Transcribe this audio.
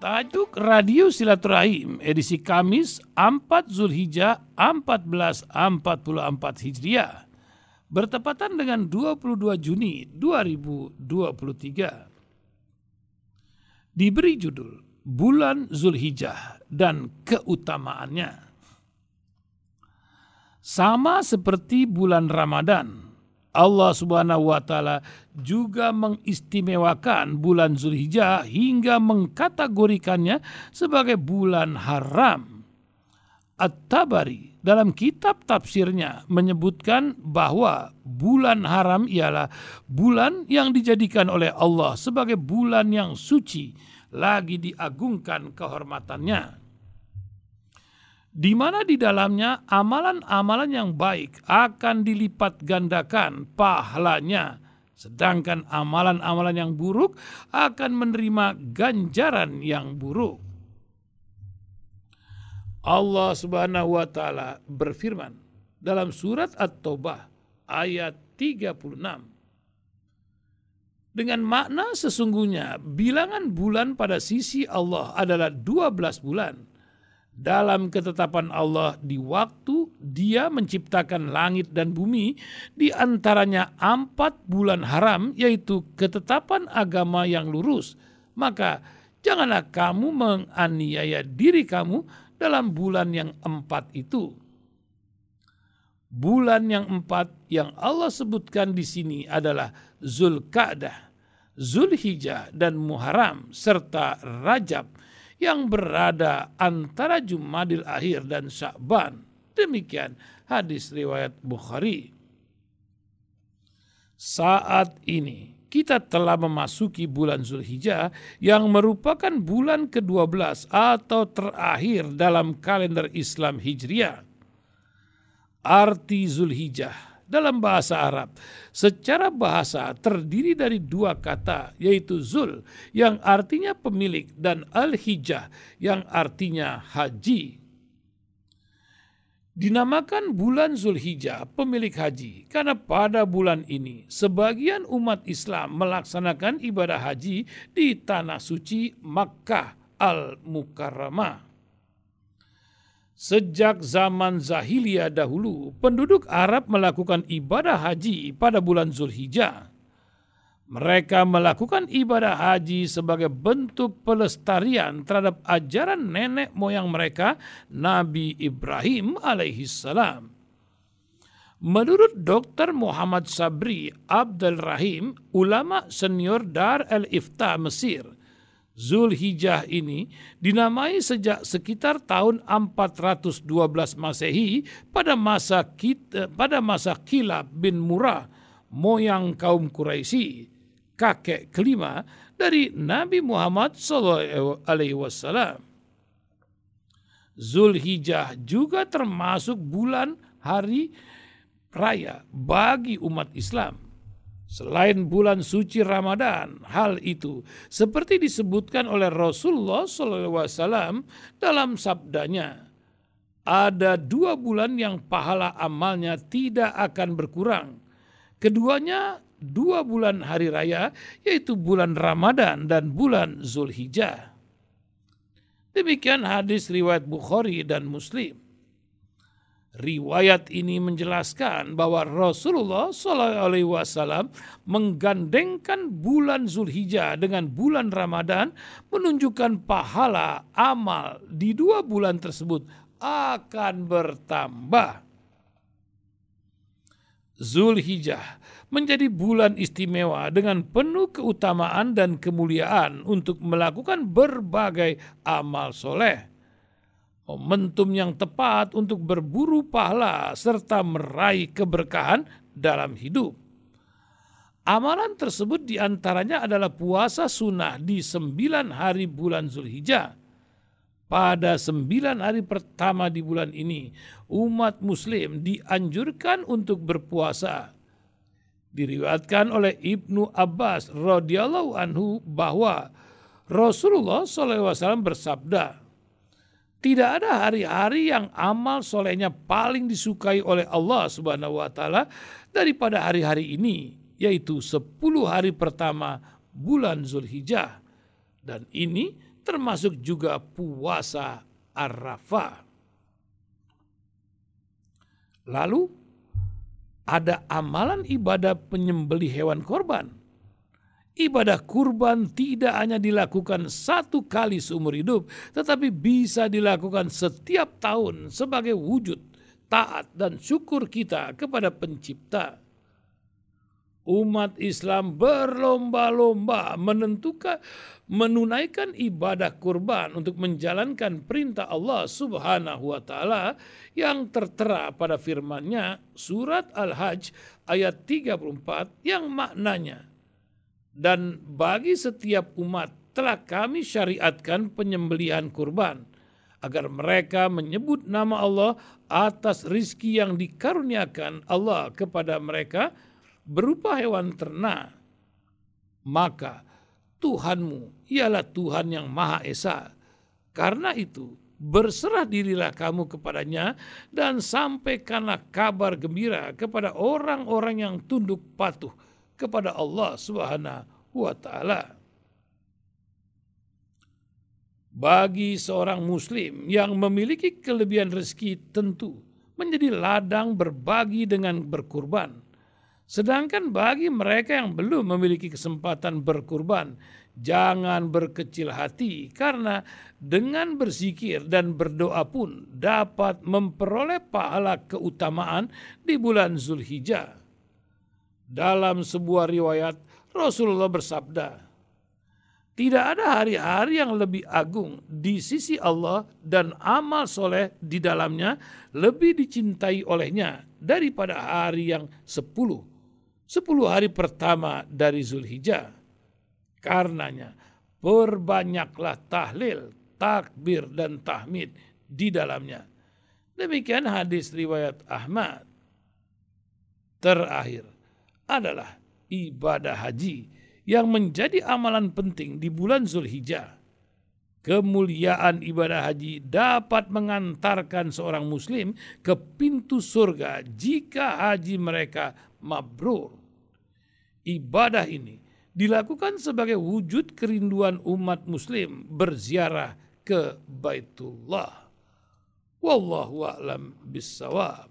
Tajuk Radio Silaturahim edisi Kamis 4 Zulhijjah 1444 Hijriah bertepatan dengan 22 Juni 2023. Diberi judul Bulan Zulhijjah dan keutamaannya. Sama seperti bulan Ramadan, Allah Subhanahu wa taala juga mengistimewakan bulan Zulhijjah hingga mengkategorikannya sebagai bulan haram. At-Tabari dalam kitab tafsirnya menyebutkan bahwa bulan haram ialah bulan yang dijadikan oleh Allah sebagai bulan yang suci lagi diagungkan kehormatannya di mana di dalamnya amalan-amalan yang baik akan dilipat gandakan pahalanya, sedangkan amalan-amalan yang buruk akan menerima ganjaran yang buruk. Allah Subhanahu wa taala berfirman dalam surat At-Taubah ayat 36 dengan makna sesungguhnya bilangan bulan pada sisi Allah adalah 12 bulan dalam ketetapan Allah di waktu dia menciptakan langit dan bumi di antaranya empat bulan haram yaitu ketetapan agama yang lurus. Maka janganlah kamu menganiaya diri kamu dalam bulan yang empat itu. Bulan yang empat yang Allah sebutkan di sini adalah Zulkaadah, Zulhijjah dan Muharram serta Rajab yang berada antara Jumadil Akhir dan Sya'ban. Demikian hadis riwayat Bukhari. Saat ini kita telah memasuki bulan Zulhijjah yang merupakan bulan ke-12 atau terakhir dalam kalender Islam Hijriah. Arti Zulhijjah dalam bahasa Arab. Secara bahasa terdiri dari dua kata yaitu zul yang artinya pemilik dan al-hijjah yang artinya haji. Dinamakan bulan Zulhijjah pemilik haji karena pada bulan ini sebagian umat Islam melaksanakan ibadah haji di tanah suci Makkah al-Mukarramah. Sejak zaman Zahiliyah dahulu, penduduk Arab melakukan ibadah haji pada bulan Zulhijjah. Mereka melakukan ibadah haji sebagai bentuk pelestarian terhadap ajaran nenek moyang mereka, Nabi Ibrahim alaihissalam. Menurut Dr. Muhammad Sabri Abdul Rahim, ulama senior Dar el-Ifta Mesir, Zulhijjah ini dinamai sejak sekitar tahun 412 Masehi pada masa kita, pada masa Kilab bin Murah, moyang kaum Quraisy, kakek kelima dari Nabi Muhammad SAW. alaihi wasallam. Zulhijjah juga termasuk bulan hari raya bagi umat Islam Selain bulan suci Ramadan, hal itu seperti disebutkan oleh Rasulullah SAW dalam sabdanya, ada dua bulan yang pahala amalnya tidak akan berkurang. Keduanya dua bulan hari raya, yaitu bulan Ramadan dan bulan Zulhijjah. Demikian hadis riwayat Bukhari dan Muslim. Riwayat ini menjelaskan bahwa Rasulullah SAW menggandengkan bulan Zulhijjah dengan bulan Ramadan menunjukkan pahala amal di dua bulan tersebut akan bertambah. Zulhijjah menjadi bulan istimewa dengan penuh keutamaan dan kemuliaan untuk melakukan berbagai amal soleh momentum yang tepat untuk berburu pahala serta meraih keberkahan dalam hidup. Amalan tersebut di antaranya adalah puasa sunnah di sembilan hari bulan Zulhijjah. Pada sembilan hari pertama di bulan ini, umat muslim dianjurkan untuk berpuasa. Diriwayatkan oleh Ibnu Abbas radhiyallahu anhu bahwa Rasulullah SAW bersabda, tidak ada hari-hari yang amal solehnya paling disukai oleh Allah Subhanahu wa taala daripada hari-hari ini, yaitu 10 hari pertama bulan Zulhijjah. Dan ini termasuk juga puasa Arafah. Lalu ada amalan ibadah penyembeli hewan korban. Ibadah kurban tidak hanya dilakukan satu kali seumur hidup, tetapi bisa dilakukan setiap tahun sebagai wujud taat dan syukur kita kepada Pencipta. Umat Islam berlomba-lomba menentukan menunaikan ibadah kurban untuk menjalankan perintah Allah Subhanahu wa taala yang tertera pada firman-Nya surat Al-Hajj ayat 34 yang maknanya dan bagi setiap umat telah kami syariatkan penyembelihan kurban agar mereka menyebut nama Allah atas rizki yang dikaruniakan Allah kepada mereka berupa hewan ternak, maka Tuhanmu ialah Tuhan yang Maha Esa. Karena itu, berserah dirilah kamu kepadanya dan sampaikanlah kabar gembira kepada orang-orang yang tunduk patuh kepada Allah Subhanahu wa taala. Bagi seorang muslim yang memiliki kelebihan rezeki tentu menjadi ladang berbagi dengan berkurban Sedangkan bagi mereka yang belum memiliki kesempatan berkurban, jangan berkecil hati karena dengan berzikir dan berdoa pun dapat memperoleh pahala keutamaan di bulan Zulhijjah. Dalam sebuah riwayat Rasulullah bersabda, tidak ada hari-hari yang lebih agung di sisi Allah dan amal soleh di dalamnya lebih dicintai olehnya daripada hari yang sepuluh sepuluh hari pertama dari Zulhijjah. Karenanya, perbanyaklah tahlil, takbir, dan tahmid di dalamnya. Demikian hadis riwayat Ahmad. Terakhir adalah ibadah haji yang menjadi amalan penting di bulan Zulhijjah. Kemuliaan ibadah haji dapat mengantarkan seorang muslim ke pintu surga jika haji mereka mabrur ibadah ini dilakukan sebagai wujud kerinduan umat muslim berziarah ke Baitullah. Wallahu a'lam bissawab.